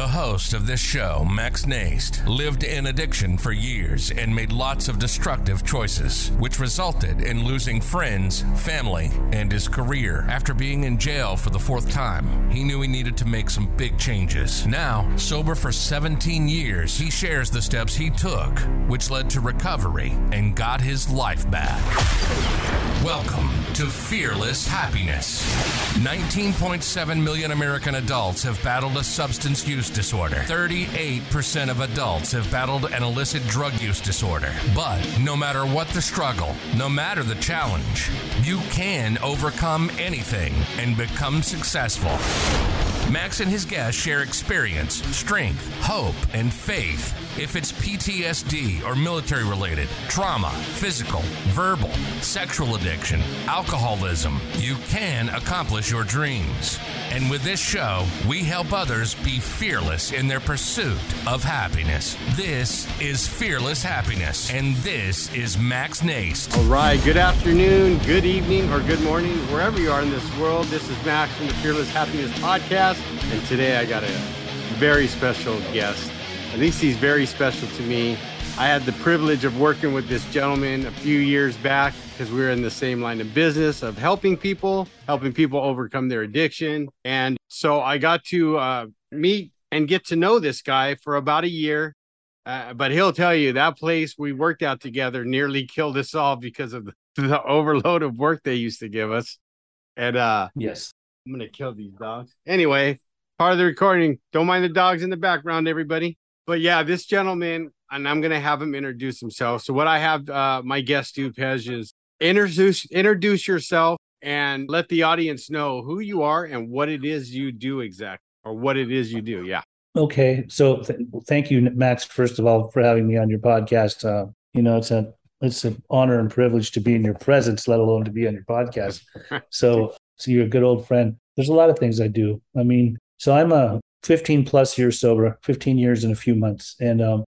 The host of this show, Max Naist, lived in addiction for years and made lots of destructive choices, which resulted in losing friends, family, and his career. After being in jail for the fourth time, he knew he needed to make some big changes. Now, sober for 17 years, he shares the steps he took, which led to recovery and got his life back. Welcome to Fearless Happiness. 19.7 million American adults have battled a substance use disorder. 38% of adults have battled an illicit drug use disorder. But no matter what the struggle, no matter the challenge, you can overcome anything and become successful. Max and his guests share experience, strength, hope, and faith. If it's PTSD or military related, trauma, physical, verbal, sexual addiction, alcoholism, you can accomplish your dreams. And with this show, we help others be fearless in their pursuit of happiness. This is Fearless Happiness, and this is Max Naist. All right, good afternoon, good evening, or good morning, wherever you are in this world. This is Max from the Fearless Happiness Podcast, and today I got a very special guest. At least he's very special to me. I had the privilege of working with this gentleman a few years back because we were in the same line of business of helping people, helping people overcome their addiction. And so I got to uh, meet and get to know this guy for about a year. Uh, but he'll tell you that place we worked out together nearly killed us all because of the, the overload of work they used to give us. And uh, yes, I'm going to kill these dogs. Anyway, part of the recording. Don't mind the dogs in the background, everybody. But yeah, this gentleman, and I'm going to have him introduce himself. So what I have uh, my guest do, Pej, is introduce introduce yourself and let the audience know who you are and what it is you do exactly, or what it is you do. Yeah. Okay. So th- thank you, Max. First of all, for having me on your podcast. Uh, you know, it's a it's an honor and privilege to be in your presence, let alone to be on your podcast. so, so you're a good old friend. There's a lot of things I do. I mean, so I'm a 15 plus years sober, 15 years in a few months. And um,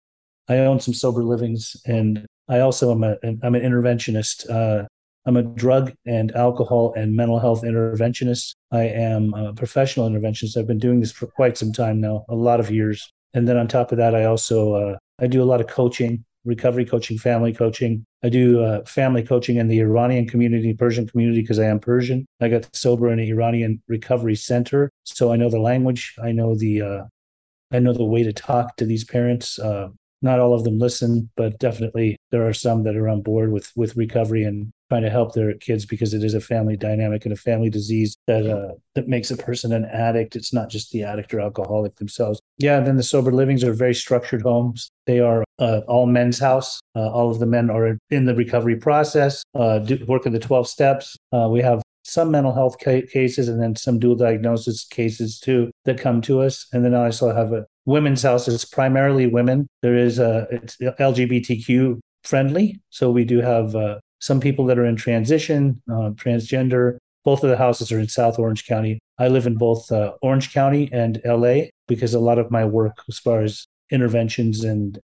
I own some sober livings. And I also am a, I'm an interventionist. Uh, I'm a drug and alcohol and mental health interventionist. I am a professional interventionist. I've been doing this for quite some time now, a lot of years. And then on top of that, I also uh, I do a lot of coaching, recovery coaching, family coaching. I do uh, family coaching in the Iranian community, Persian community, because I am Persian. I got sober in an Iranian recovery center, so I know the language. I know the uh, I know the way to talk to these parents. Uh, not all of them listen, but definitely there are some that are on board with with recovery and trying to help their kids because it is a family dynamic and a family disease that uh, that makes a person an addict. It's not just the addict or alcoholic themselves. Yeah, then the sober livings are very structured homes. They are uh, all men's house. Uh, all of the men are in the recovery process, uh, do, working the twelve steps. Uh, we have some mental health ca- cases and then some dual diagnosis cases too that come to us. And then I also have a women's house. It's primarily women. There is a it's LGBTQ friendly, so we do have uh, some people that are in transition, uh, transgender. Both of the houses are in South Orange County. I live in both Orange County and LA because a lot of my work, as far as interventions and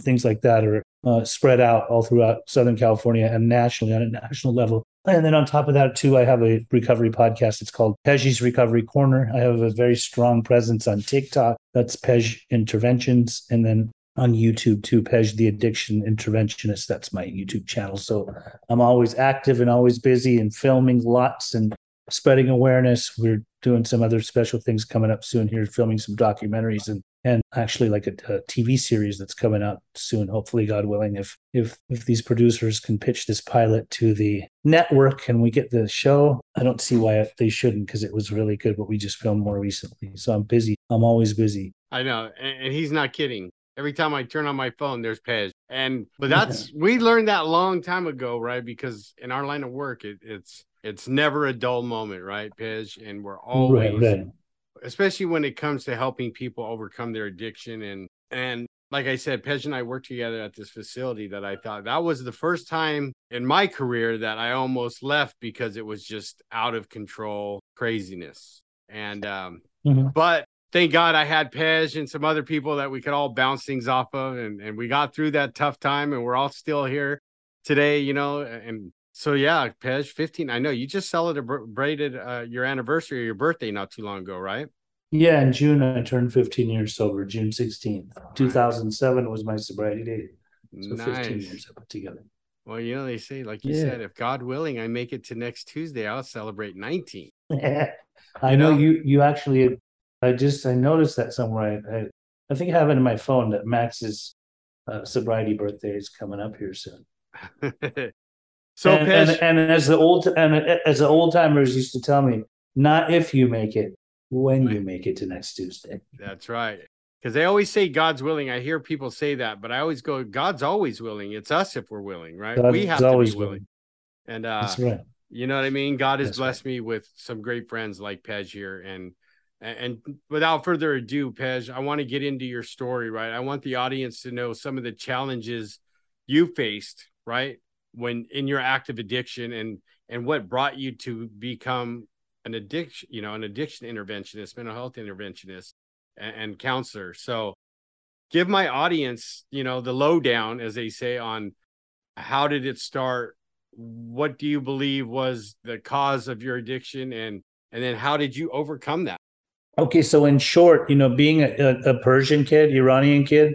things like that, are uh, spread out all throughout Southern California and nationally on a national level. And then on top of that, too, I have a recovery podcast. It's called Pej's Recovery Corner. I have a very strong presence on TikTok. That's Pej Interventions. And then on YouTube too, Pej the Addiction Interventionist. That's my YouTube channel. So I'm always active and always busy and filming lots and spreading awareness. We're doing some other special things coming up soon here, filming some documentaries and and actually like a, a, TV series that's coming out soon. Hopefully, God willing, if if if these producers can pitch this pilot to the network and we get the show, I don't see why they shouldn't because it was really good. What we just filmed more recently, so I'm busy. I'm always busy. I know, and, and he's not kidding. Every time I turn on my phone, there's Pej. And but that's we learned that long time ago, right? Because in our line of work, it, it's it's never a dull moment, right, Pej? And we're always right, right. especially when it comes to helping people overcome their addiction and and like I said, Pej and I worked together at this facility that I thought that was the first time in my career that I almost left because it was just out of control craziness. And um, mm-hmm. but thank God I had Pej and some other people that we could all bounce things off of. And, and we got through that tough time and we're all still here today, you know. And so, yeah, Pej, 15. I know you just celebrated uh, your anniversary or your birthday not too long ago, right? Yeah, in June I turned 15 years sober. June 16th, 2007 was my sobriety date. So nice. 15 years I put together. Well, you know, they say, like you Yeah. said, if God willing, I make it to next Tuesday, I'll celebrate 19. I You know know? you. You actually. I just I noticed that somewhere. I I, I think I have it in my phone that Max's uh, sobriety birthday is coming up here soon. so, and, and and as the old and as the old timers used to tell me, not if you make it, when you make it to next Tuesday. that's right. Because they always say God's willing. I hear people say that, but I always go, God's always willing. It's us if we're willing, right? we have to always be willing. willing. And uh, That's right. You know what I mean? God has That's blessed me with some great friends like Pej here. And and without further ado, Pej, I want to get into your story, right? I want the audience to know some of the challenges you faced, right? When in your active addiction and and what brought you to become an addiction, you know, an addiction interventionist, mental health interventionist and, and counselor. So give my audience, you know, the lowdown, as they say, on how did it start? What do you believe was the cause of your addiction? And and then how did you overcome that? Okay, so in short, you know, being a, a, a Persian kid, Iranian kid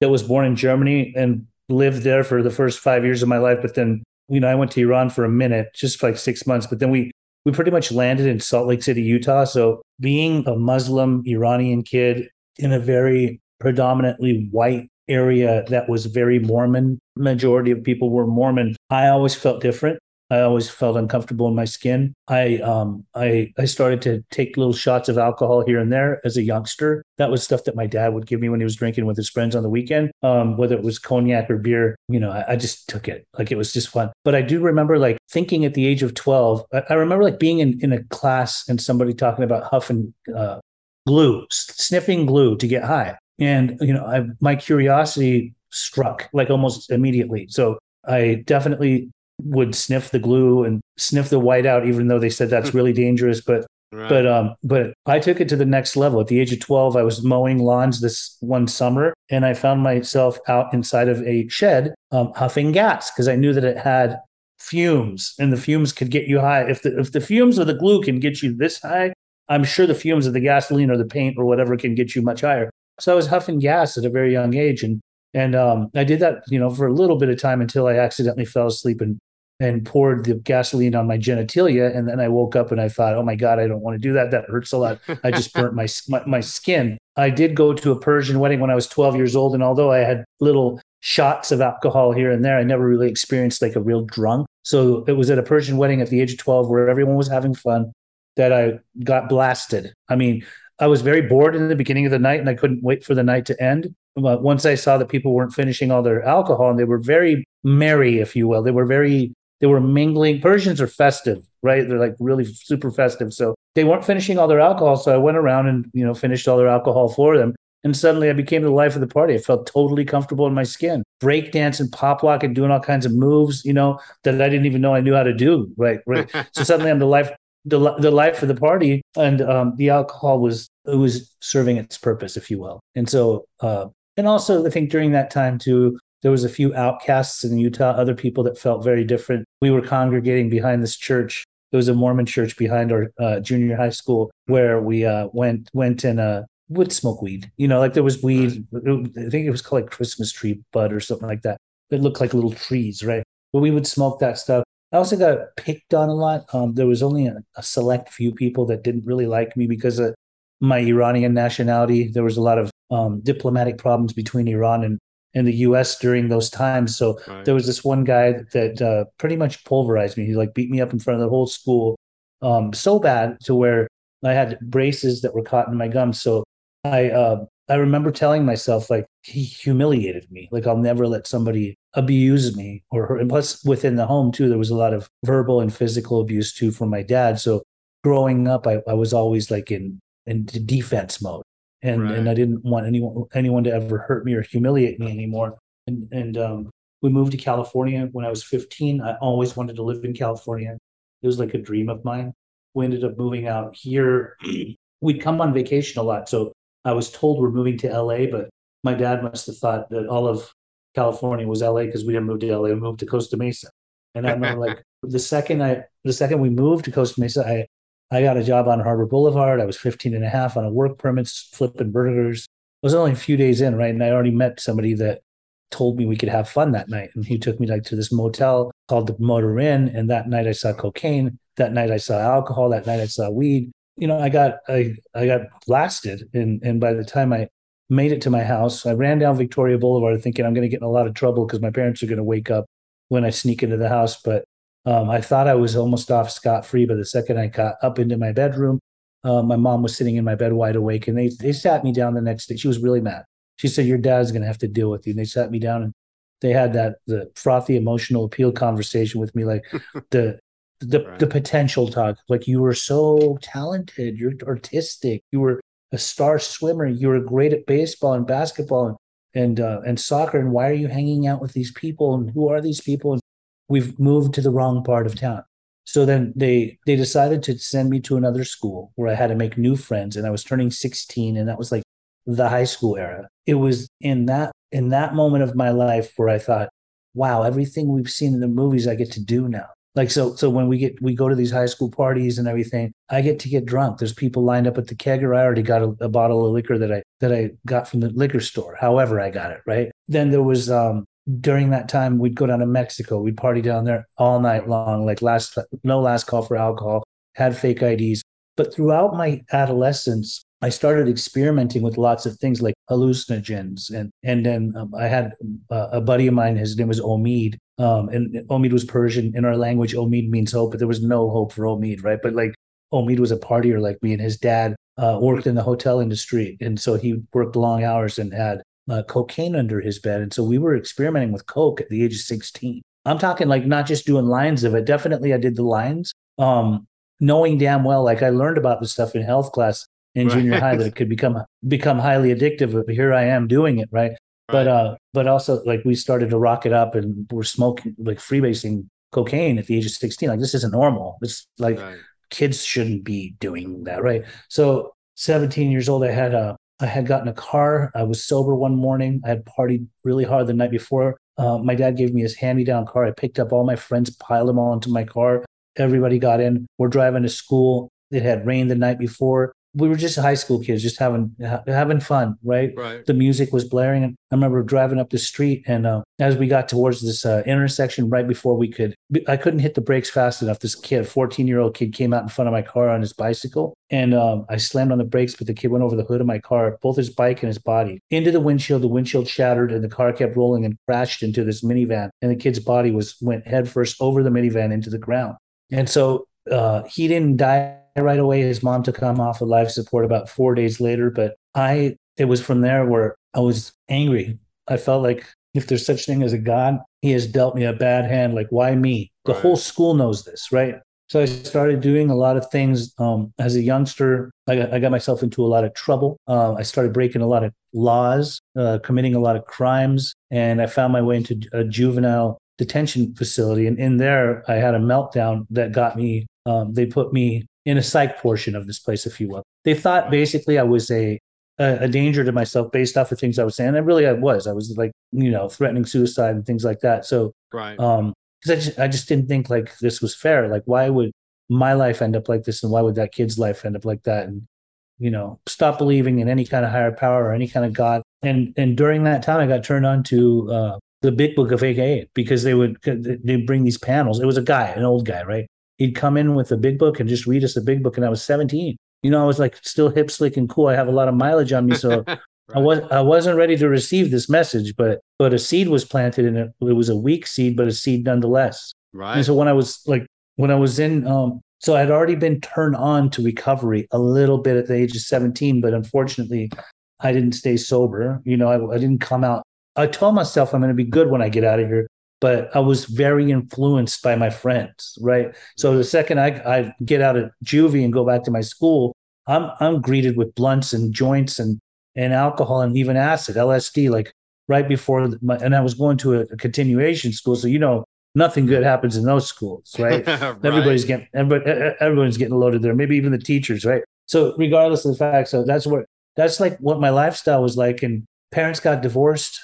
that was born in Germany and lived there for the first five years of my life, but then you know I went to Iran for a minute, just like six months, but then we we pretty much landed in Salt Lake City, Utah. So being a Muslim Iranian kid in a very predominantly white area that was very Mormon, majority of people were Mormon. I always felt different. I always felt uncomfortable in my skin. I um I I started to take little shots of alcohol here and there as a youngster. That was stuff that my dad would give me when he was drinking with his friends on the weekend. Um, whether it was cognac or beer, you know, I, I just took it like it was just fun. But I do remember like thinking at the age of twelve. I, I remember like being in in a class and somebody talking about huffing uh, glue, sniffing glue to get high, and you know, I my curiosity struck like almost immediately. So I definitely would sniff the glue and sniff the white out, even though they said that's really dangerous. But Right. but um, but I took it to the next level. At the age of twelve, I was mowing lawns this one summer, and I found myself out inside of a shed, um, huffing gas because I knew that it had fumes, and the fumes could get you high. If the if the fumes of the glue can get you this high, I'm sure the fumes of the gasoline or the paint or whatever can get you much higher. So I was huffing gas at a very young age, and and um, I did that, you know, for a little bit of time until I accidentally fell asleep and and poured the gasoline on my genitalia, and then I woke up and I thought, oh my god, I don't want to do that. That hurts a lot. I just burnt my, my my skin. I did go to a Persian wedding when I was 12 years old, and although I had little shots of alcohol here and there, I never really experienced like a real drunk. So it was at a Persian wedding at the age of 12 where everyone was having fun that I got blasted. I mean, I was very bored in the beginning of the night and I couldn't wait for the night to end. But once I saw that people weren't finishing all their alcohol and they were very merry, if you will, they were very, they were mingling. Persians are festive, right? They're like really super festive. So they weren't finishing all their alcohol. So I went around and, you know, finished all their alcohol for them. And suddenly I became the life of the party. I felt totally comfortable in my skin. Break dance and pop lock and doing all kinds of moves, you know, that I didn't even know I knew how to do. Right. Right. so suddenly I'm the life the, the life of the party and um, the alcohol was it was serving its purpose if you will and so uh, and also i think during that time too there was a few outcasts in utah other people that felt very different. We were congregating behind this church. There was a mormon church behind our uh, junior high school where we uh, went went and uh, would smoke weed. You know like there was weed i think it was called like christmas tree bud or something like that. It looked like little trees right? But we would smoke that stuff. I also got picked on a lot. Um, there was only a, a, select few people that didn't really like me because of my Iranian nationality. There was a lot of um, diplomatic problems between Iran and, and the U.S. during those times. So right. there was this one guy that uh, pretty much pulverized me. He like beat me up in front of the whole school, um, so bad to where I had braces that were caught in my gums. So I uh, I remember telling myself like he humiliated me. Like I'll never let somebody abuse me or hurt. And plus within the home too, there was a lot of verbal and physical abuse too from my dad. So growing up, I, I was always like in in defense mode. And right. and I didn't want anyone anyone to ever hurt me or humiliate me anymore. And and um, we moved to California when I was 15. I always wanted to live in California. It was like a dream of mine. We ended up moving out here. We'd come on vacation a lot. So I was told we're moving to LA, but my dad must have thought that all of California was LA because we didn't move to LA. We moved to Costa Mesa. And I remember like the second I the second we moved to Costa Mesa, I I got a job on Harbor Boulevard. I was 15 and a half on a work permit, flipping burgers. It was only a few days in, right? And I already met somebody that told me we could have fun that night. And he took me like to this motel called the Motor Inn. And that night I saw cocaine. That night I saw alcohol. That night I saw weed. You know, I got I I got blasted. And and by the time I made it to my house, I ran down Victoria Boulevard thinking I'm going to get in a lot of trouble because my parents are going to wake up when I sneak into the house. But um, I thought I was almost off scot free, but the second I got up into my bedroom, uh, my mom was sitting in my bed wide awake, and they they sat me down the next day. She was really mad. She said, "Your dad's going to have to deal with you." And they sat me down and they had that the frothy emotional appeal conversation with me, like the the right. the potential talk. Like you were so talented, you're artistic, you were a star swimmer, you were great at baseball and basketball and and uh, and soccer. And why are you hanging out with these people? And who are these people? And we've moved to the wrong part of town. So then they they decided to send me to another school where I had to make new friends and I was turning 16 and that was like the high school era. It was in that in that moment of my life where I thought, wow, everything we've seen in the movies I get to do now. Like so so when we get we go to these high school parties and everything, I get to get drunk. There's people lined up at the kegger. I already got a, a bottle of liquor that I that I got from the liquor store. However, I got it, right? Then there was um during that time we'd go down to Mexico. We'd party down there all night long, like last no last call for alcohol, had fake IDs. But throughout my adolescence, I started experimenting with lots of things like hallucinogens, and and then um, I had uh, a buddy of mine. His name was Omid, um, and Omid was Persian. In our language, Omid means hope, but there was no hope for Omid, right? But like Omid was a partier like me, and his dad uh, worked in the hotel industry, and so he worked long hours and had uh, cocaine under his bed. And so we were experimenting with coke at the age of 16. I'm talking like not just doing lines of it. Definitely, I did the lines, um, knowing damn well, like I learned about the stuff in health class in right. junior high that it could become become highly addictive. But here I am doing it, right? right? But uh, but also like we started to rock it up and we're smoking like freebasing cocaine at the age of 16. Like this isn't normal. It's like right. kids shouldn't be doing that, right? So 17 years old, I had a I had gotten a car. I was sober one morning. I had partied really hard the night before. Uh, my dad gave me his hand me down car. I picked up all my friends, piled them all into my car. Everybody got in. We're driving to school. It had rained the night before we were just high school kids, just having having fun, right? Right. The music was blaring, and I remember driving up the street, and uh, as we got towards this uh, intersection, right before we could, I couldn't hit the brakes fast enough. This kid, fourteen year old kid, came out in front of my car on his bicycle, and um, I slammed on the brakes, but the kid went over the hood of my car, both his bike and his body, into the windshield. The windshield shattered, and the car kept rolling and crashed into this minivan, and the kid's body was went headfirst over the minivan into the ground. And so uh, he didn't die right away. His mom took him off of life support about four days later. But I, it was from there where I was angry. I felt like if there's such thing as a God, he has dealt me a bad hand. Like, why me? The right. whole school knows this, right? So I started doing a lot of things um, as a youngster. I got, I got, myself into a lot of trouble. Uh, I started breaking a lot of laws, uh, committing a lot of crimes, and I found my way into a juvenile detention facility. And in there, I had a meltdown that got me. Um, they put me in a psych portion of this place, if you will. They thought basically I was a a, a danger to myself based off of things I was saying. And really, I was. I was like, you know, threatening suicide and things like that. So, right. Um, because I just, I just didn't think like this was fair. Like, why would my life end up like this, and why would that kid's life end up like that? And you know, stop believing in any kind of higher power or any kind of God. And and during that time, I got turned on to uh, the Big Book of AA because they would they bring these panels. It was a guy, an old guy, right? He'd come in with a big book and just read us a big book. And I was 17. You know, I was like still hip, slick, and cool. I have a lot of mileage on me, so right. I was I wasn't ready to receive this message. But but a seed was planted, and it, it was a weak seed, but a seed nonetheless. Right. And so when I was like when I was in, um, so I'd already been turned on to recovery a little bit at the age of 17, but unfortunately, I didn't stay sober. You know, I, I didn't come out. I told myself I'm going to be good when I get out of here but I was very influenced by my friends, right? So the mm-hmm. second I, I get out of juvie and go back to my school, I'm I'm greeted with blunts and joints and and alcohol and even acid, LSD, like right before my, and I was going to a, a, continuation school, so you know nothing good happens in those schools, right? right. Everybody's getting everybody, everyone's getting loaded there, maybe even the teachers, right? So regardless of the fact, so that's what that's like what my lifestyle was like, and parents got divorced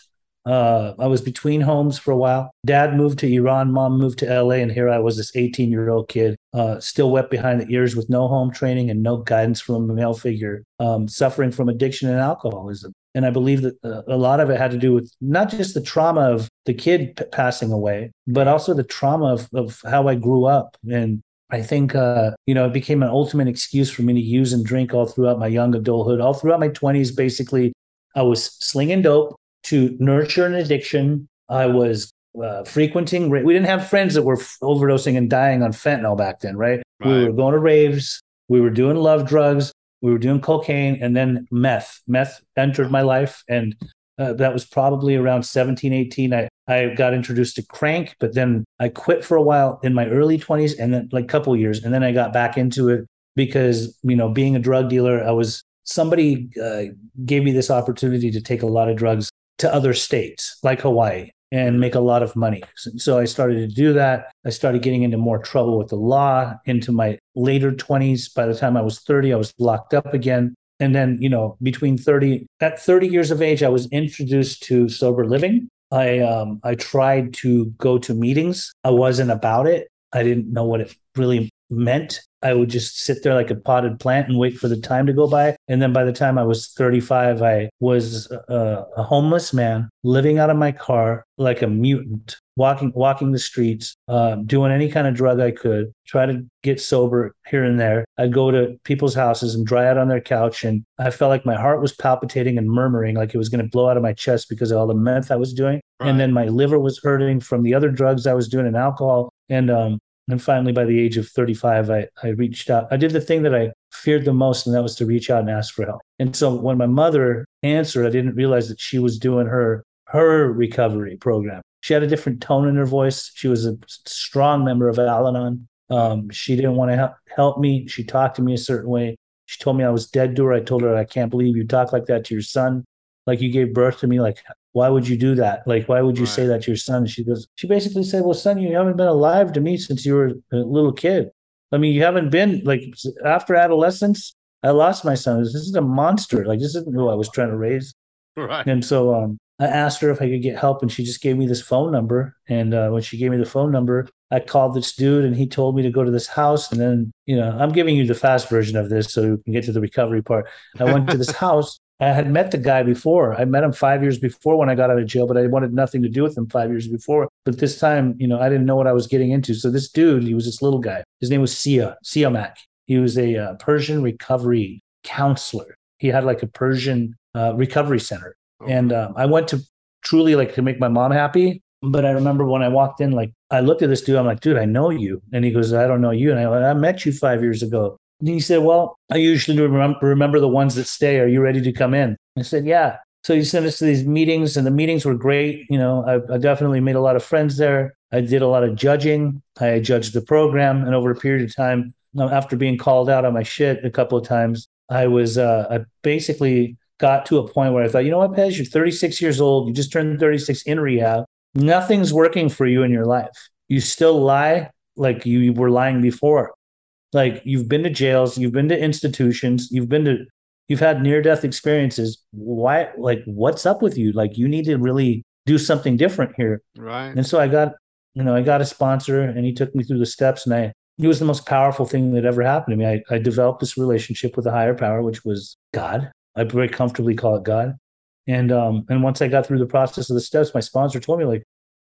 Uh, I was between homes for a while. Dad moved to Iran, mom moved to LA, and here I was, this 18 year old kid, uh, still wet behind the ears with no home training and no guidance from a male figure, um, suffering from addiction and alcoholism. And I believe that uh, a lot of it had to do with not just the trauma of the kid p- passing away, but also the trauma of, of how I grew up. And I think, uh, you know, it became an ultimate excuse for me to use and drink all throughout my young adulthood, all throughout my 20s. Basically, I was slinging dope to nurture an addiction. I was uh, frequenting. We didn't have friends that were overdosing and dying on fentanyl back then, right? right? We were going to raves. We were doing love drugs. We were doing cocaine and then meth. Meth entered my life. And uh, that was probably around 17, 18. I, I got introduced to crank, but then I quit for a while in my early 20s and then like a couple years. And then I got back into it because, you know, being a drug dealer, I was somebody uh, gave me this opportunity to take a lot of drugs to other states like Hawaii and make a lot of money. So I started to do that. I started getting into more trouble with the law into my later 20s. By the time I was 30, I was locked up again. And then, you know, between 30 at 30 years of age, I was introduced to sober living. I um I tried to go to meetings. I wasn't about it. I didn't know what it really meant. I would just sit there like a potted plant and wait for the time to go by. And then by the time I was 35, I was a, a homeless man living out of my car like a mutant, walking walking the streets, uh, doing any kind of drug I could, try to get sober here and there. I'd go to people's houses and dry out on their couch, and I felt like my heart was palpitating and murmuring, like it was going to blow out of my chest because of all the meth I was doing. Right. And then my liver was hurting from the other drugs I was doing and alcohol. And um, and finally, by the age of 35, I, I reached out. I did the thing that I feared the most, and that was to reach out and ask for help. And so when my mother answered, I didn't realize that she was doing her her recovery program. She had a different tone in her voice. She was a strong member of Al Anon. Um, she didn't want to help, help me. She talked to me a certain way. She told me I was dead to her. I told her, I can't believe you talk like that to your son. Like you gave birth to me. Like why would you do that? Like, why would you right. say that to your son? She goes, she basically said, well, son, you haven't been alive to me since you were a little kid. I mean, you haven't been like after adolescence. I lost my son. This is a monster. Like, this isn't who I was trying to raise. Right. And so um, I asked her if I could get help, and she just gave me this phone number. And uh, when she gave me the phone number, I called this dude, and he told me to go to this house. And then, you know, I'm giving you the fast version of this so you can get to the recovery part. I went to this house I had met the guy before. I met him five years before when I got out of jail, but I wanted nothing to do with him five years before. But this time, you know, I didn't know what I was getting into. So this dude, he was this little guy. His name was Sia, Siamak. He was a uh, Persian recovery counselor. He had like a Persian uh, recovery center. Oh. And um, I went to truly like to make my mom happy. But I remember when I walked in, like I looked at this dude, I'm like, dude, I know you. And he goes, I don't know you. And I, I met you five years ago. And he said, Well, I usually remember, the ones that stay. Are you ready to come in? I said, Yeah. So he sent us to these meetings, and the meetings were great. You know, I, I definitely made a lot of friends there. I did a lot of judging. I judged the program, and over a period of time, after being called out on my shit a couple of times, I was uh, I basically got to a point where I thought, you know what, Pej, you're 36 years old. You just turned 36 in rehab. Nothing's working for you in your life. You still lie like you were lying before. Like you've been to jails, you've been to institutions, you've been to you've had near death experiences. Why like what's up with you? Like you need to really do something different here. Right. And so I got, you know, I got a sponsor and he took me through the steps and I it was the most powerful thing that ever happened to me. I, I developed this relationship with a higher power, which was God. I very comfortably call it God. And um, and once I got through the process of the steps, my sponsor told me like,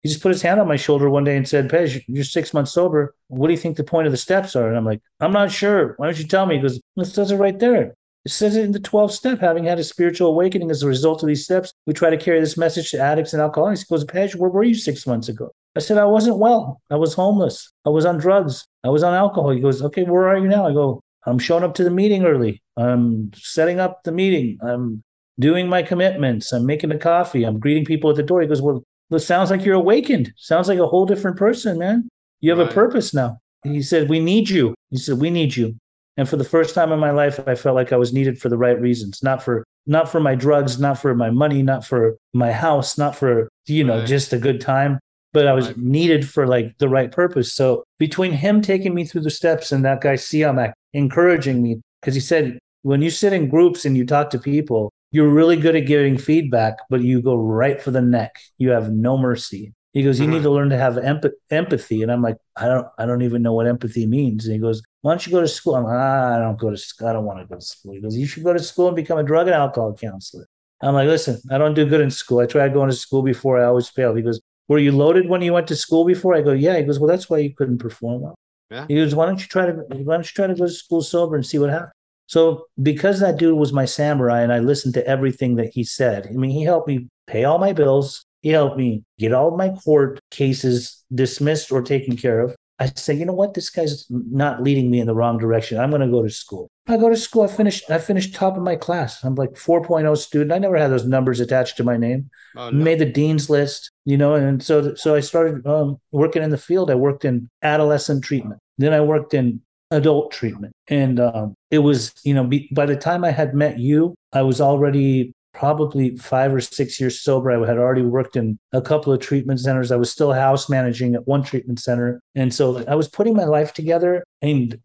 he just put his hand on my shoulder one day and said, Pej, you're six months sober. What do you think the point of the steps are? And I'm like, I'm not sure. Why don't you tell me? He goes, it says it right there. It says it in the 12th step, having had a spiritual awakening as a result of these steps, we try to carry this message to addicts and alcoholics. He goes, Pej, where were you six months ago? I said, I wasn't well. I was homeless. I was on drugs. I was on alcohol. He goes, okay, where are you now? I go, I'm showing up to the meeting early. I'm setting up the meeting. I'm doing my commitments. I'm making the coffee. I'm greeting people at the door. He goes, well, it sounds like you're awakened. Sounds like a whole different person, man. You have right. a purpose now. He said, We need you. He said, We need you. And for the first time in my life, I felt like I was needed for the right reasons, not for not for my drugs, not for my money, not for my house, not for, you know, right. just a good time, but I was right. needed for like the right purpose. So between him taking me through the steps and that guy Siamak encouraging me, because he said, when you sit in groups and you talk to people, you're really good at giving feedback, but you go right for the neck. You have no mercy. He goes, you need to learn to have emp- empathy. And I'm like, I don't, I don't even know what empathy means. And he goes, why don't you go to school? I'm like, ah, I don't go to school. I don't want to go to school. He goes, you should go to school and become a drug and alcohol counselor. I'm like, listen, I don't do good in school. I tried going to school before. I always failed. He goes, were you loaded when you went to school before? I go, yeah. He goes, well, that's why you couldn't perform well. Yeah. He goes, why don't you try to, why don't you try to go to school sober and see what happens? So because that dude was my samurai and I listened to everything that he said, I mean, he helped me pay all my bills. He helped me get all my court cases dismissed or taken care of. I say, you know what? This guy's not leading me in the wrong direction. I'm going to go to school. I go to school. I finished. I finished top of my class. I'm like 4.0 student. I never had those numbers attached to my name. Oh, no. Made the dean's list, you know, and so so I started um, working in the field. I worked in adolescent treatment. Then I worked in adult treatment, and um, it was, you know, be, by the time I had met you, I was already probably five or six years sober. I had already worked in a couple of treatment centers. I was still house managing at one treatment center. And so I was putting my life together. And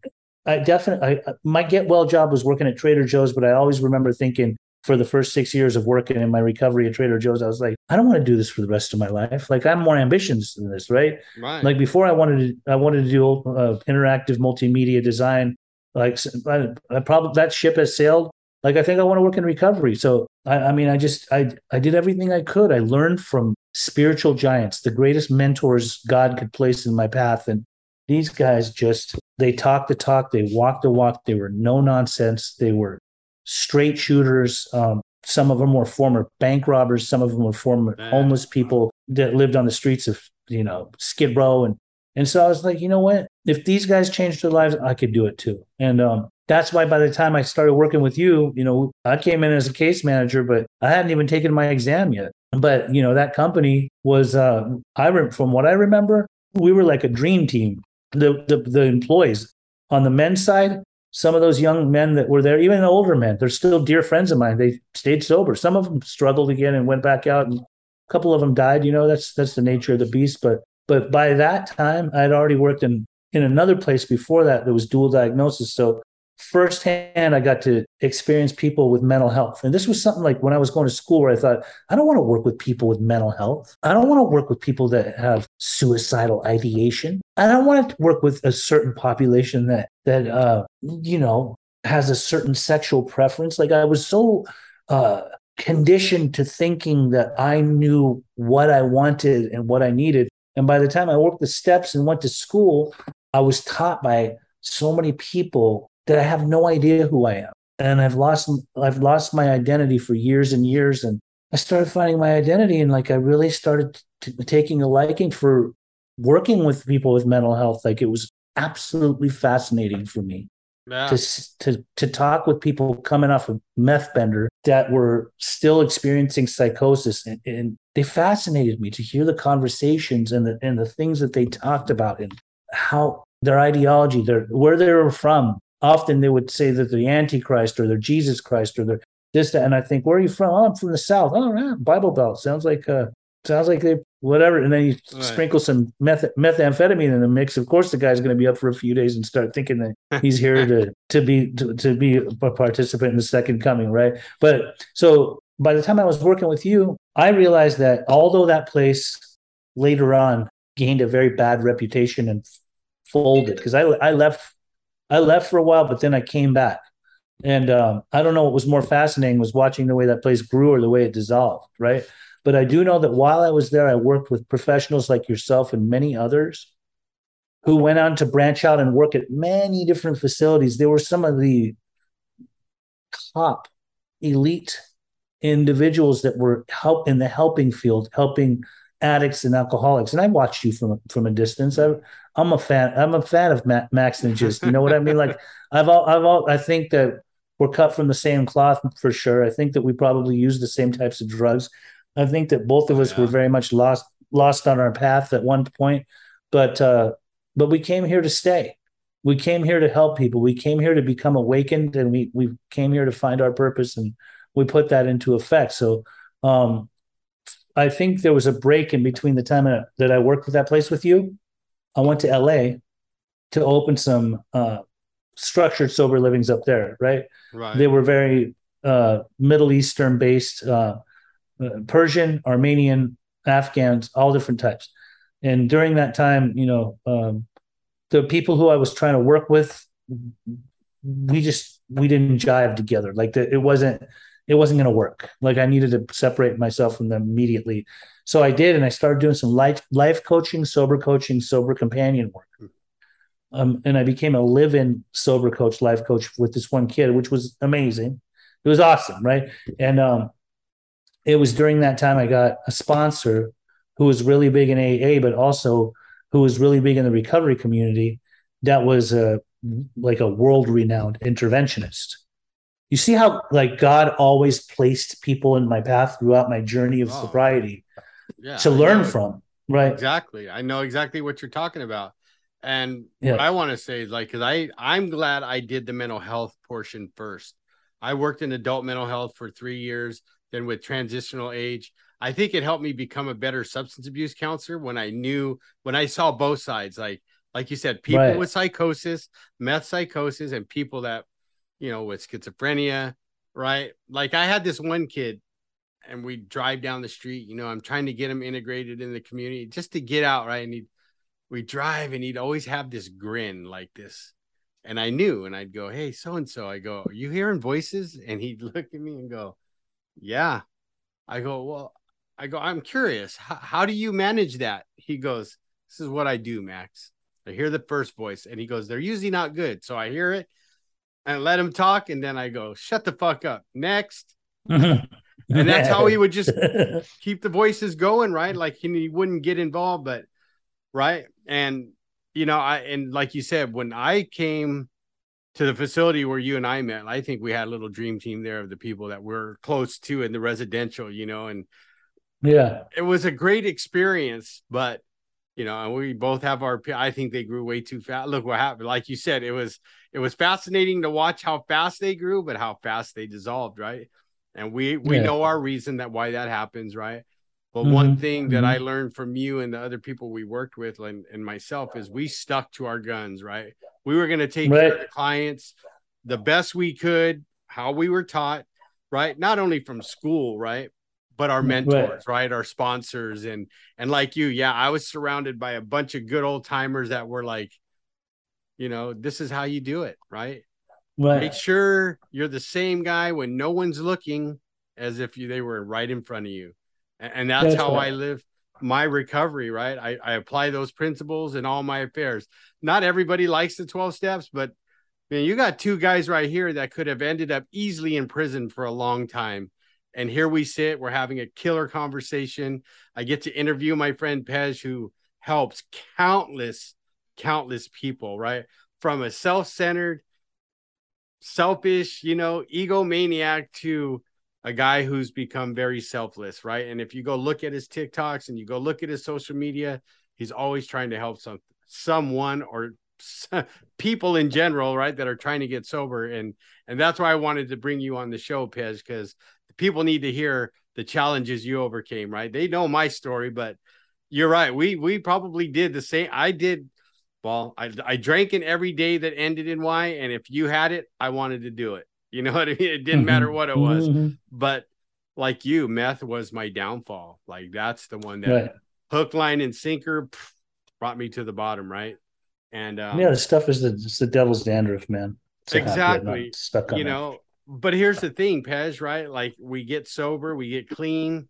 I definitely, I, my get well job was working at Trader Joe's, but I always remember thinking, for the first six years of working in my recovery at Trader Joe's, I was like, I don't want to do this for the rest of my life. Like I'm more ambitious than this, right? Right. Like before, I wanted to, I wanted to do uh, interactive multimedia design. Like I, I probably that ship has sailed. Like I think I want to work in recovery. So I, I mean, I just I I did everything I could. I learned from spiritual giants, the greatest mentors God could place in my path, and these guys just they talked the talk, they walked the walk. They were no nonsense. They were straight shooters. Um, some of them were former bank robbers. Some of them were former Man. homeless people that lived on the streets of you know Skid Row and and so I was like, you know what? If these guys changed their lives, I could do it too. And um, that's why by the time I started working with you, you know, I came in as a case manager, but I hadn't even taken my exam yet. But you know, that company was, uh, I rem- from what I remember, we were like a dream team. The the the employees on the men's side, some of those young men that were there, even the older men, they're still dear friends of mine. They stayed sober. Some of them struggled again and went back out, and a couple of them died. You know, that's that's the nature of the beast. But but by that time, I'd already worked in in another place before that that was dual diagnosis. So firsthand, I got to experience people with mental health. And this was something like when I was going to school where I thought, I don't want to work with people with mental health. I don't want to work with people that have suicidal ideation. I don't want to work with a certain population that that uh, you know has a certain sexual preference. Like I was so uh conditioned to thinking that I knew what I wanted and what I needed. And by the time I worked the steps and went to school, I was taught by so many people that I have no idea who I am. And I've lost I've lost my identity for years and years. And I started finding my identity and like I really started t- taking a liking for working with people with mental health. Like it was absolutely fascinating for me yeah. to, to to talk with people coming off of meth bender that were still experiencing psychosis and, and they fascinated me to hear the conversations and the and the things that they talked about and how their ideology their where they were from. Often they would say that they're the antichrist or they're jesus christ or they're this that and i think where are you from? Oh i'm from the south. Oh yeah, bible belt. Sounds like uh sounds like they whatever and then you Right. sprinkle some meth methamphetamine in the mix of course the guy's going to be up for a few days and start thinking that he's here to to be to, to be a participant in the second coming right? But so by the time i was working with you i realized that although that place later on gained a very bad reputation and folded because I, I left i left for a while but then i came back. And um, i don't know what was more fascinating was watching the way that place grew or the way it dissolved right but i do know that while i was there i worked with professionals like yourself and many others who went on to branch out and work at many different facilities. They were some of the top elite individuals that were help in the helping field helping addicts and alcoholics. And i watched you from from a distance. I, i'm a fan i'm a fan of Ma- max and just you know what i mean? Like i've all i've all i think that we're cut from the same cloth for sure. I think that we probably use the same types of drugs i think that both of Oh, us yeah. were very much lost lost on our path at one point but uh but we came here to stay. We came here to help people. We came here to become awakened and we we came here to find our purpose and we put that into effect. So um i think there was a break in between the time that- that i worked with that place with you. I went to la to open some uh structured sober livings up there right? Right. they were very uh, Middle Eastern based, uh, uh, Persian, Armenian, Afghans, all different types. And during that time, you know, um, the people who I was trying to work with, we just we didn't jive together. Like the, it wasn't it wasn't going to work. Like I needed to separate myself from them immediately. So I did, and I started doing some life life coaching, sober coaching, sober companion work. Um, and I became a live-in sober coach, life coach with this one kid, which was amazing. It was awesome, right? And um, it was during that time I got a sponsor who was really big in AA, but also who was really big in the recovery community. That was a like a world-renowned interventionist. You see how like God always placed people in my path throughout my journey of oh, sobriety yeah, to learn from, right? Exactly. I know exactly what you're talking about. And yeah. what I want to say is like, because I I'm glad I did the mental health portion first. I worked in adult mental health for three years, then with transitional age. I think it helped me become a better substance abuse counselor when I knew when I saw both sides, like like you said, people right. with psychosis, meth psychosis, and people that you know with schizophrenia, right? Like I had this one kid, and we drive down the street. You know, I'm trying to get him integrated in the community just to get out, right? And he we drive and he'd always have this grin like this. And I knew, and I'd go, Hey, so and so. I go, Are you hearing voices? And he'd look at me and go, Yeah. I go, Well, I go, I'm curious. How, how do you manage that? He goes, This is what I do, Max. I hear the first voice, and he goes, They're usually not good. So I hear it and let him talk. And then I go, Shut the fuck up. Next. and that's how he would just keep the voices going, right? Like he, he wouldn't get involved, but right and you know i and like you said when i came to the facility where you and i met i think we had a little dream team there of the people that we're close to in the residential you know and yeah it was a great experience but you know and we both have our i think they grew way too fast look what happened like you said it was it was fascinating to watch how fast they grew but how fast they dissolved right and we we yeah. know our reason that why that happens right but mm-hmm. one thing that mm-hmm. I learned from you and the other people we worked with and, and myself is we stuck to our guns, right? We were going to take right. care of the clients the best we could, how we were taught, right? Not only from school, right? But our mentors, right. right? Our sponsors and and like you, yeah, I was surrounded by a bunch of good old timers that were like, you know, this is how you do it, right? right. Make sure you're the same guy when no one's looking as if you they were right in front of you and that's, that's how right. I live my recovery. Right, I, I apply those principles in all my affairs. Not everybody likes the twelve steps, but man, you got two guys right here that could have ended up easily in prison for a long time. And here we sit, we're having a killer conversation. I get to interview my friend Pej, who helps countless, countless people, right? From a self centered, selfish, you know, egomaniac to a guy who's become very selfless, right? And if you go look at his TikToks and you go look at his social media, he's always trying to help some someone or people in general, right, that are trying to get sober. And and that's why I wanted to bring you on the show, Pej, because people need to hear the challenges you overcame, right? They know my story, but you're right. We we probably did the same. I did. Well, I I drank in every day that ended in Y, and if you had it, I wanted to do it. You know what I mean? It didn't mm-hmm. matter what it was. Mm-hmm. But like you, meth was my downfall. Like that's the one that right. hook, line, and sinker pff, brought me to the bottom, right? And um, yeah, the stuff is the it's the devil's dandruff, man. Exactly. Stuck on you know, but here's the thing, Pej, right? Like we get sober, we get clean,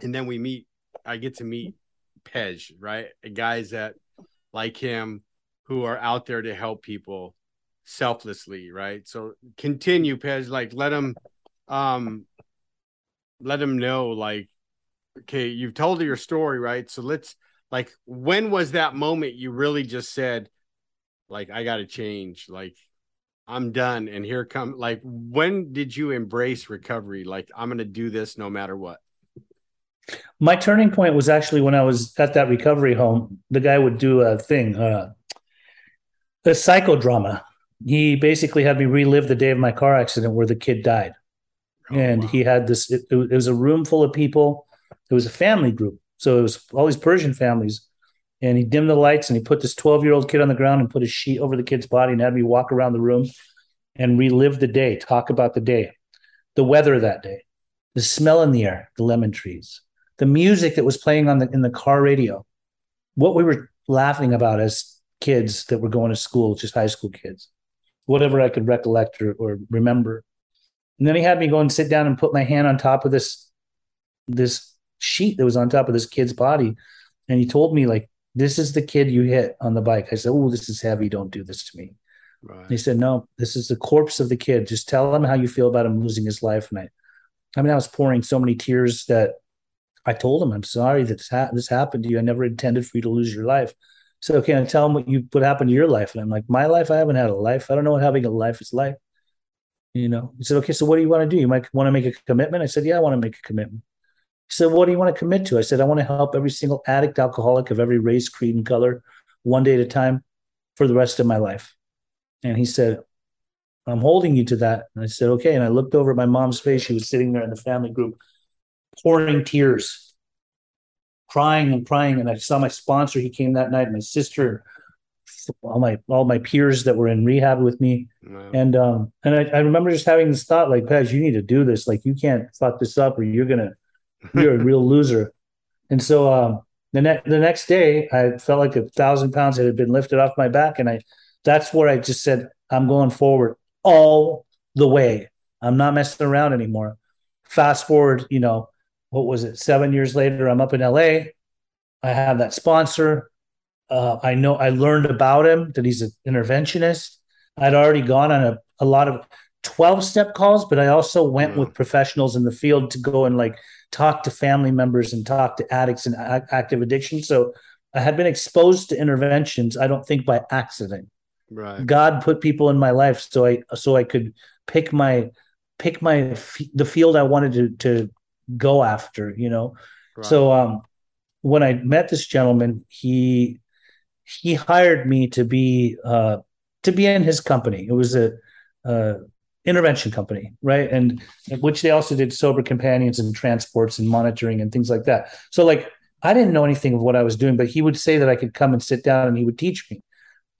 and then we meet. I get to meet Pej, right? Guys that like him who are out there to help people selflessly, right? So continue, Pej. Like let them, um, let them know, like, okay, you've told your story, right? So let's like, when was that moment you really just said, like, I got to change, like, I'm done, and here come, like, when did you embrace recovery? Like, I'm gonna do this no matter what. My turning point was actually when I was at that recovery home. The guy would do a thing, uh, a psychodrama he basically had me relive the day of my car accident where the kid died. Oh, and wow. he had this, it, it, was a room full of people. It was a family group. So it was all these Persian families. And he dimmed the lights and he put this 12 year old kid on the ground and put a sheet over the kid's body and had me walk around the room and relive the day, talk about the day. the weather that day, the smell in the air, the lemon trees, the music that was playing on the in the car radio, what we were laughing about as kids that were going to school, just high school kids, whatever I could recollect or, or remember. And then he had me go and sit down and put my hand on top of this this sheet that was on top of this kid's body. And he told me, like, this is the kid you hit on the bike. I said, Oh, this is heavy. Don't do this to me. Right. He said, No, this is the corpse of the kid. Just tell him how you feel about him losing his life. And I, I mean, I was pouring so many tears that I told him, I'm sorry that this, ha- this happened to you. I never intended for you to lose your life. So, okay, I tell him what you what happened to your life. And I'm like, My life, I haven't had a life. I don't know what having a life is like. You know, he said, Okay, so what do you want to do? You might want to make a commitment. I said, Yeah, I want to make a commitment. He said, What do you want to commit to? I said, I want to help every single addict, alcoholic of every race, creed, and color, one day at a time for the rest of my life. And he said, I'm holding you to that. And I said, Okay. And I looked over at my mom's face. She was sitting there in the family group, pouring tears, crying and crying. And I saw my sponsor. He came that night, my sister, all my all my peers that were in rehab with me. Wow. And um and I, I remember just having this thought like, Pej, you need to do this. Like you can't fuck this up or you're gonna you're a real loser. And so um, the next the next day, I felt like a thousand pounds had been lifted off my back, and I that's where I just said, I'm going forward all the way. I'm not messing around anymore. Fast forward, you know, what was it? Seven years later, I'm up in LA. I have that sponsor. Uh, I know I learned about him that he's an interventionist. I'd already gone on a, a lot of 12 step calls, but I also went mm. with professionals in the field to go and like talk to family members and talk to addicts and active addiction. So I had been exposed to interventions, I don't think by accident. Right. God put people in my life so I so I could pick my pick my the field I wanted to to go after, you know. Right. So um when I met this gentleman, he he hired me to be uh to be in his company. It was a uh intervention company, right? And which they also did sober companions and transports and monitoring and things like that. So like I didn't know anything of what I was doing, but he would say that I could come and sit down and he would teach me.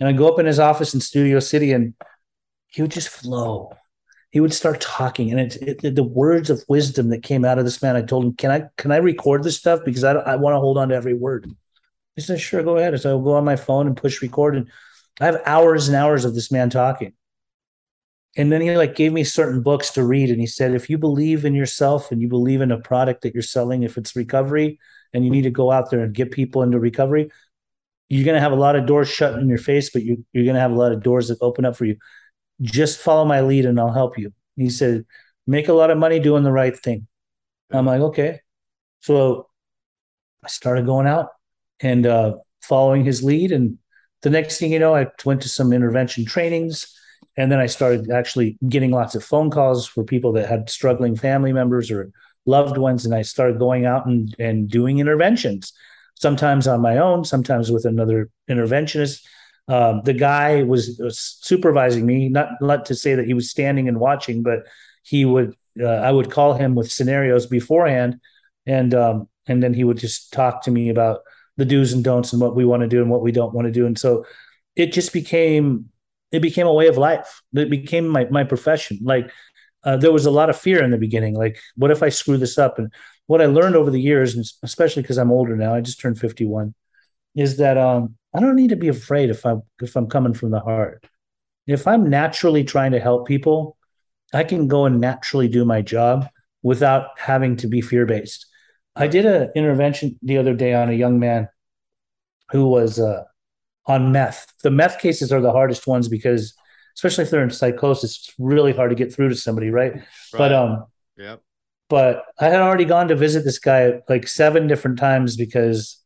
And I go up in his office in Studio City and he would just flow. He would start talking, and it, it, the words of wisdom that came out of this man. I told him, "Can I can I record this stuff because I I want to hold on to every word." He said, "Sure, go ahead." So I will go on my phone and push record, and I have hours and hours of this man talking and then he like gave me certain books to read and he said if you believe in yourself and you believe in a product that you're selling if it's recovery and you need to go out there and get people into recovery you're going to have a lot of doors shut in your face but you, you're going to have a lot of doors that open up for you just follow my lead and i'll help you he said make a lot of money doing the right thing i'm like okay so i started going out and uh, following his lead and the next thing you know i went to some intervention trainings and then I started actually getting lots of phone calls for people that had struggling family members or loved ones. And I started going out and, and doing interventions, sometimes on my own, sometimes with another interventionist. Um, the guy was, was, supervising me, not, not to say that he was standing and watching, but he would, uh, I would call him with scenarios beforehand. And, um, and then he would just talk to me about the do's and don'ts and what we want to do and what we don't want to do. And so it just became it became a way of life. It became my my profession. Like uh, there was a lot of fear in the beginning. Like, what if I screw this up? And what I learned over the years, and especially because I'm older now, I just turned 51, is that um, I don't need to be afraid if I'm if I'm coming from the heart. If I'm naturally trying to help people, I can go and naturally do my job without having to be fear based. I did an intervention the other day on a young man who was uh, on meth. The meth cases are the hardest ones because, especially if they're in psychosis, it's really hard to get through to somebody, right? right. But um, yeah. But I had already gone to visit this guy like seven different times because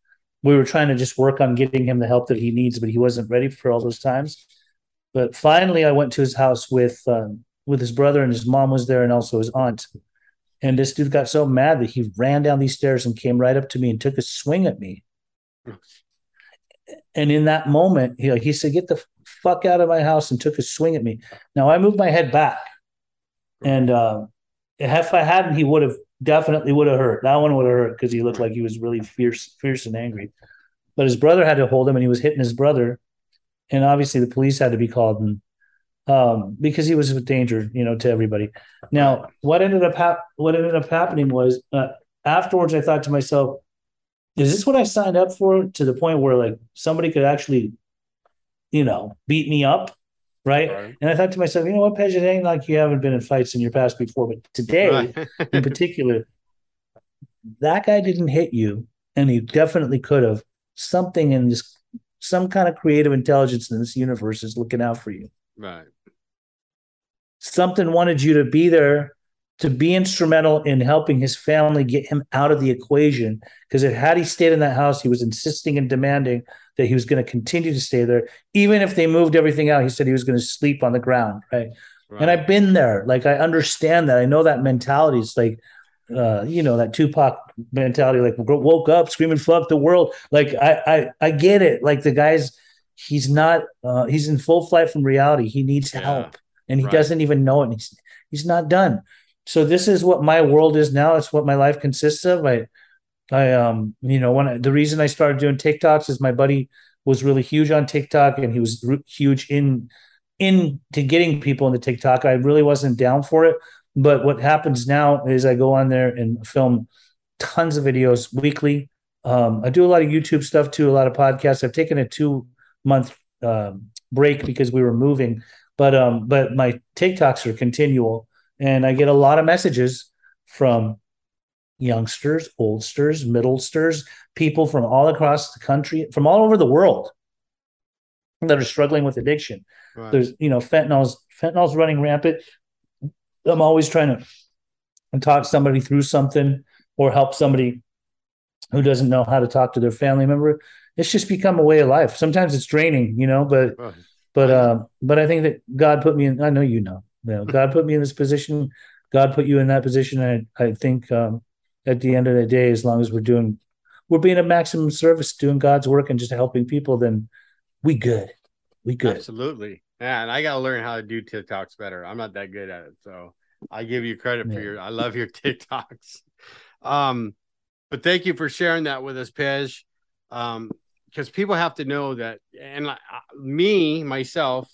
we were trying to just work on getting him the help that he needs, but he wasn't ready for all those times. But finally, I went to his house with um, with his brother, and his mom was there, and also his aunt. And this dude got so mad that he ran down these stairs and came right up to me and took a swing at me and in that moment, he, he said, "Get the fuck out of my house!" and took a swing at me. Now I moved my head back, and uh, if I hadn't, he would have definitely would have hurt. That one would have hurt because he looked like he was really fierce, fierce and angry. But his brother had to hold him, and he was hitting his brother, and obviously the police had to be called. And um, because he was a danger, you know, to everybody. Now, what ended up hap- what ended up happening was uh, afterwards, I thought to myself, "Is this what I signed up for?" To the point where like somebody could actually, you know, beat me up, right? Right. And I thought to myself, you know what, Pej, it ain't like you haven't been in fights in your past before, but today, Right. in particular, that guy didn't hit you, and he definitely could have. Something in this, some kind of creative intelligence in this universe is looking out for you right. something wanted you to be there to be instrumental in helping his family get him out of the equation because if had he stayed in that house he was insisting and demanding that he was going to continue to stay there even if they moved everything out he said he was going to sleep on the ground right, right. and i've been there like i understand that i know that mentality it's like uh, you know that Tupac mentality, like woke up screaming "fuck the world." Like I, I, I get it. Like the guy's, he's not, uh, he's in full flight from reality. He needs Yeah, help, and he right. doesn't even know it. And he's, he's not done. So this is what my world is now. It's what my life consists of. I, I, um, you know, when I, the reason I started doing TikToks is my buddy was really huge on TikTok, and he was huge in into getting people into TikTok. I really wasn't down for it. But what happens now is I go on there and film tons of videos weekly. Um, I do a lot of YouTube stuff too, a lot of podcasts. I've taken a two month um, break because we were moving, but um, but my TikToks are continual, and I get a lot of messages from youngsters, oldsters, middlesters, people from all across the country, from all over the world that are struggling with addiction. Right. there's you know fentanyl's fentanyl's running rampant. I'm always trying to talk somebody through something or help somebody who doesn't know how to talk to their family member. It's just become a way of life. Sometimes it's draining you know but Right. but uh but i think that god put me in i know you know you know god put me in this position god put you in that position and i, I think um at the end of the day as long as we're doing we're being a maximum service doing god's work and just helping people then we good we good Absolutely. Yeah, and I gotta learn how to do TikToks better. I'm not that good at it. So I give you credit for your I love your TikToks. Um, but thank you for sharing that with us, Pej. Um, because people have to know that and uh, me, myself,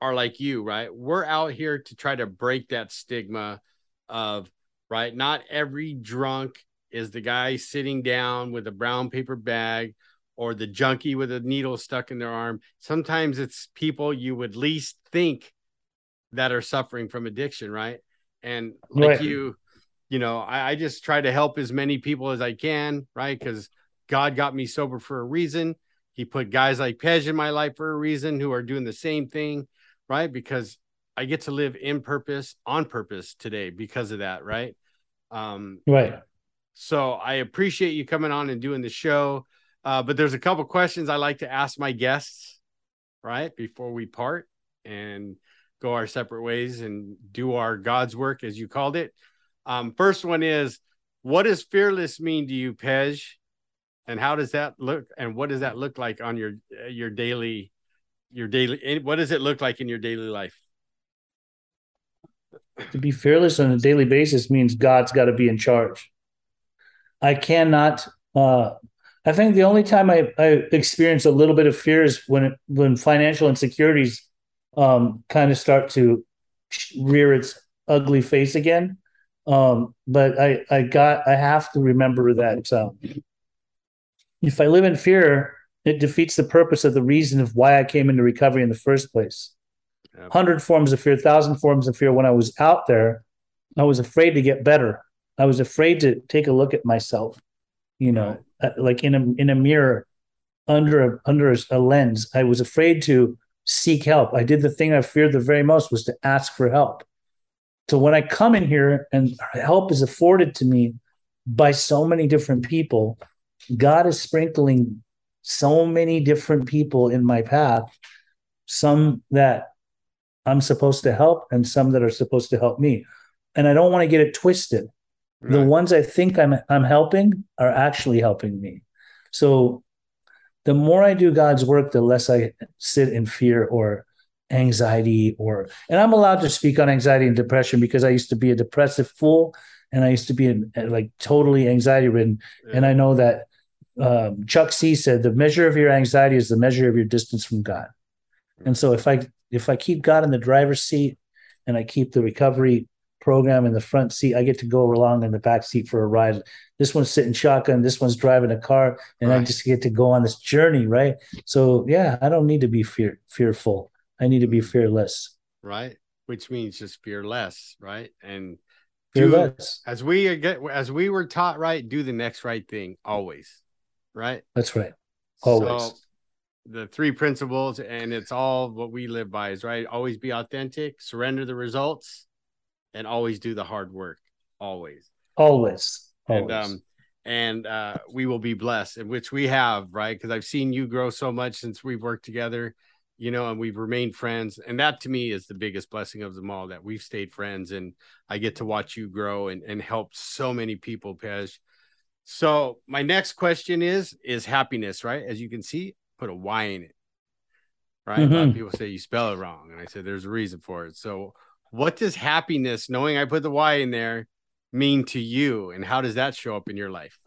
are like you, right? We're out here to try to break that stigma of right, not every drunk is the guy sitting down with a brown paper bag or the junkie with a needle stuck in their arm. Sometimes it's people you would least think that are suffering from addiction, right? And like Right. you, you know, I, I just try to help as many people as I can, right? Because God got me sober for a reason. He put guys like Pej in my life for a reason who are doing the same thing, right? Because I get to live in purpose, on purpose today because of that, right? Um, right so I appreciate you coming on and doing the show. Uh, but there's a couple questions I like to ask my guests, right, before we part and go our separate ways and do our God's work, as you called it. Um, first one is, what does fearless mean to you, Pej? And how does that look? And what does that look like on your uh, your daily, your daily? What does it look like in your daily life? to be fearless on a daily basis means God's got to be in charge. I cannot. Uh, I think the only time I, I experience a little bit of fear is when it, when financial insecurities um, kind of start to rear its ugly face again. Um, but I I got I have to remember that uh, if I live in fear, it defeats the purpose of the reason of why I came into recovery in the first place Yep. hundred forms of fear, thousand forms of fear. When I was out there, I was afraid to get better. I was afraid to take a look at myself, you know, uh, like in a in a mirror, under a, under a lens. I was afraid to seek help. I did the thing I feared the very most was to ask for help. So when I come in here and help is afforded to me by so many different people, God is sprinkling so many different people in my path. Some that I'm supposed to help and some that are supposed to help me. And I don't want to get it twisted. The ones I think I'm I'm helping are actually helping me. So the more I do God's work, the less I sit in fear or anxiety or and I'm allowed to speak on anxiety and depression because I used to be a depressive fool and I used to be in, like totally anxiety ridden. And I know that um, Chuck C said the measure of your anxiety is the measure of your distance from God. And so if I if I keep God in the driver's seat and I keep the recovery program in the front seat, I get to go along in the back seat for a ride. This one's sitting shotgun, this one's driving a car, and right. I just get to go on this journey, right? So yeah, I don't need to be fear fearful. I need to be fearless. Right. Which means just fearless, right? And fearless. Do, as we get as we were taught right, do the next right thing always. Right? That's right. Always. So, the three principles and it's all what we live by is right always be authentic surrender the results and always do the hard work always always, always. and um and uh we will be blessed in which we have right because i've seen you grow so much since we've worked together you know and we've remained friends and that to me is the biggest blessing of them all that we've stayed friends and i get to watch you grow and, and help so many people Pej. So my next question is is happiness right as you can see put a Y in it. Right. Mm-hmm. A lot of people say you spell it wrong. And I said there's a reason for it. So what does happiness, knowing I put the Y in there, mean to you? And how does that show up in your life?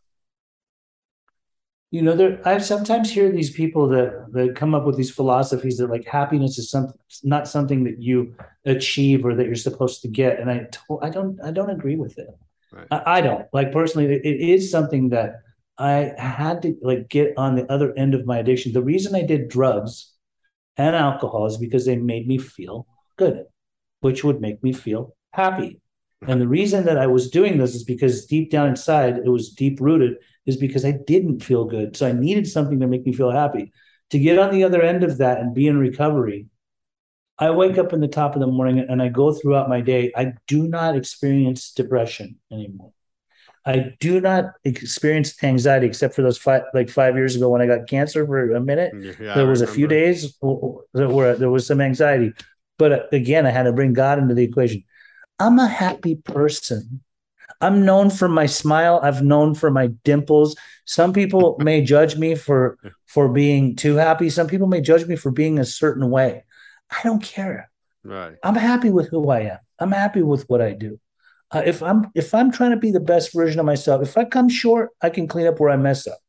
You know, there I sometimes hear these people that that come up with these philosophies that like happiness is something not something that you achieve or that you're supposed to get. And I I don't I don't agree with it. Right. I, I, don't like personally. It, it is something that I had to like get on the other end of my addiction. The reason I did drugs and alcohol is because they made me feel good, which would make me feel happy. And the reason that I was doing this is because deep down inside, it was deep rooted, is because I didn't feel good. So I needed something to make me feel happy. To get on the other end of that and be in recovery, I wake up in the top of the morning and I go throughout my day. I do not experience depression anymore. I do not experience anxiety except for those five, like five years ago when I got cancer for a minute. Yeah, there was a few days where there was some anxiety, but uh, again, I had to bring God into the equation. I'm a happy person. I'm known for my smile. I've known for my dimples. Some people may judge me for for being too happy. Some people may judge me for being a certain way. I don't care. Right. I'm happy with who I am. I'm happy with what I do. Uh, if I'm if I'm trying to be the best version of myself, if I come short, I can clean up where I mess up.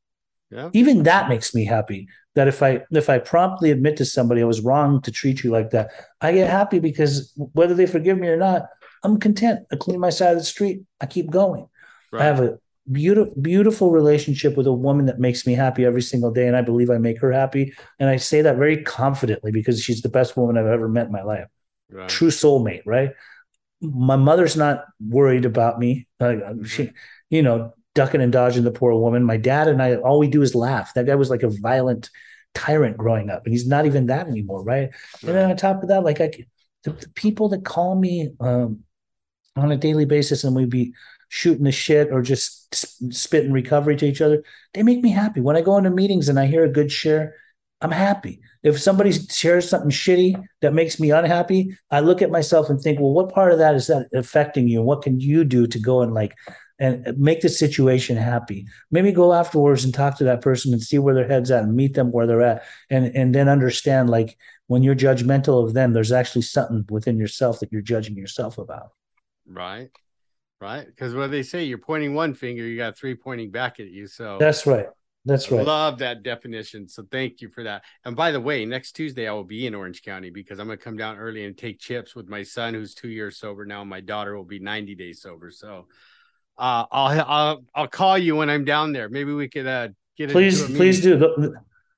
Yeah. Even that makes me happy. That if I if I promptly admit to somebody I was wrong to treat you like that, I get happy because whether they forgive me or not, I'm content. I clean my side of the street. I keep going. Right. I have a beautiful beautiful relationship with a woman that makes me happy every single day, and I believe I make her happy. And I say that very confidently because she's the best woman I've ever met in my life. Right. True soulmate, right? my mother's not worried about me. Uh, she, you know, ducking and dodging the poor woman. My dad and I, all we do is laugh. That guy was like a violent tyrant growing up, and he's not even that anymore, right? right. And then on top of that, like I, the, the people that call me um, on a daily basis, and we'd be shooting the shit or just spitting recovery to each other, they make me happy. When I go into meetings and I hear a good share, I'm happy. If somebody shares something shitty that makes me unhappy, I look at myself and think, well, what part of that is that affecting you? What can you do to go and like and make the situation happy? Maybe go afterwards and talk to that person and see where their head's at and meet them where they're at and and then understand like when you're judgmental of them, there's actually something within yourself that you're judging yourself about. Right. Right. Because what they say, you're pointing one finger, you got three pointing back at you. So that's right. That's right. Love that definition. So thank you for that. And by the way, next Tuesday I will be in Orange County because I'm going to come down early and take chips with my son who's 2 years sober now. My daughter will be 90 days sober. So uh, I'll I'll I'll call you when I'm down there. Maybe we could uh, get Please please do.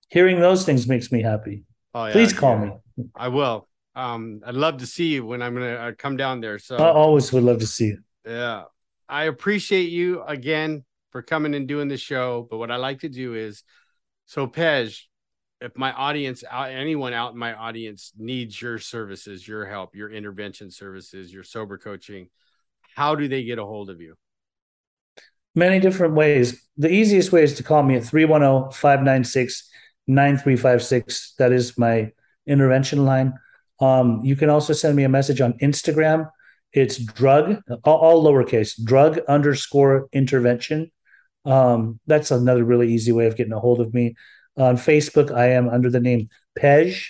Hearing those things makes me happy. Oh, yeah, please call yeah. me. I will. Um, I'd love to see you when I'm going to uh, come down there. So I always would love to see you. Yeah. I appreciate you again for coming and doing the show. But what I like to do is, so Pej, if my audience, anyone out in my audience needs your services, your help, your intervention services, your sober coaching, how do they get a hold of you? Many different ways. The easiest way is to call me at 310 596 9356. That is my intervention line. Um, you can also send me a message on Instagram. It's drug, all, all lowercase, drug underscore intervention. Um, that's another really easy way of getting a hold of me. On Facebook, I am under the name Pej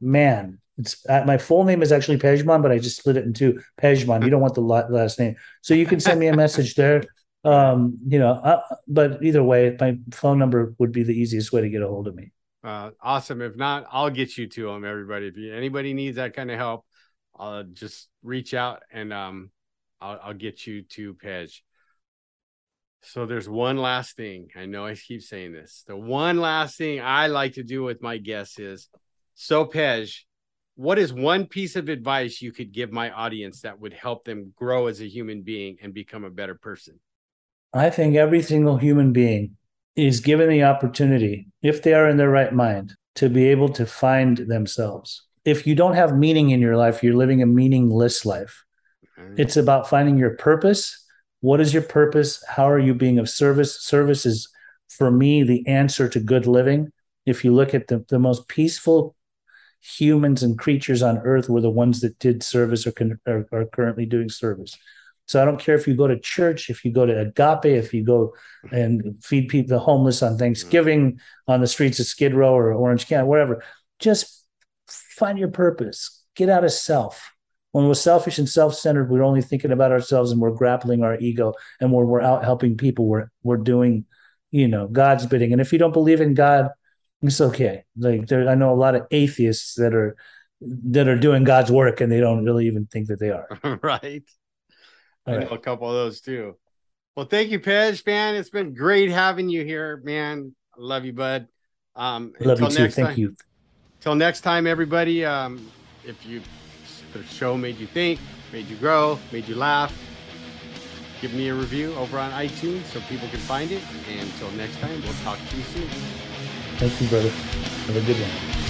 Man. It's uh, my full name is actually Pejman, but I just split it into Pej Man. You don't want the last name, so you can send me a message there. Um, you know, uh, but either way, my phone number would be the easiest way to get a hold of me. Uh, awesome. If not, I'll get you to them, everybody. If you, anybody needs that kind of help, I'll just reach out and um, I'll, I'll get you to Pej. So there's one last thing. I know I keep saying this. The one last thing I like to do with my guests is so Pej, what is one piece of advice you could give my audience that would help them grow as a human being and become a better person? I think every single human being is given the opportunity, if they are in their right mind, to be able to find themselves. If you don't have meaning in your life, you're living a meaningless life. It's about finding your purpose. What is your purpose? How are you being of service? Service is, for me, the answer to good living. If you look at the, the most peaceful humans and creatures on earth were the ones that did service or, can, are, are currently doing service. So I don't care if you go to church, if you go to Agape, if you go and feed people the homeless on mm-hmm. Thanksgiving on the streets of Skid Row or Orange County, whatever. Just find your purpose. Get out of self. When we're selfish and self-centered, we're only thinking about ourselves and we're grappling our ego. And when we're out helping people, we're we're doing, you know, God's bidding. And if you don't believe in God, it's okay. Like there, I know a lot of atheists that are that are doing God's work and they don't really even think that they are. right. All I know right. a couple of those too. Well, thank you, Pej, man. It's been great having you here, man. I love you, bud. Um, love you too. Thank time, you. Till next time, everybody. Um, if you the show made you think, made you grow, made you laugh, give me a review over on iTunes so people can find it. And until next time, we'll talk to you soon. Thank you, brother. Have a good one.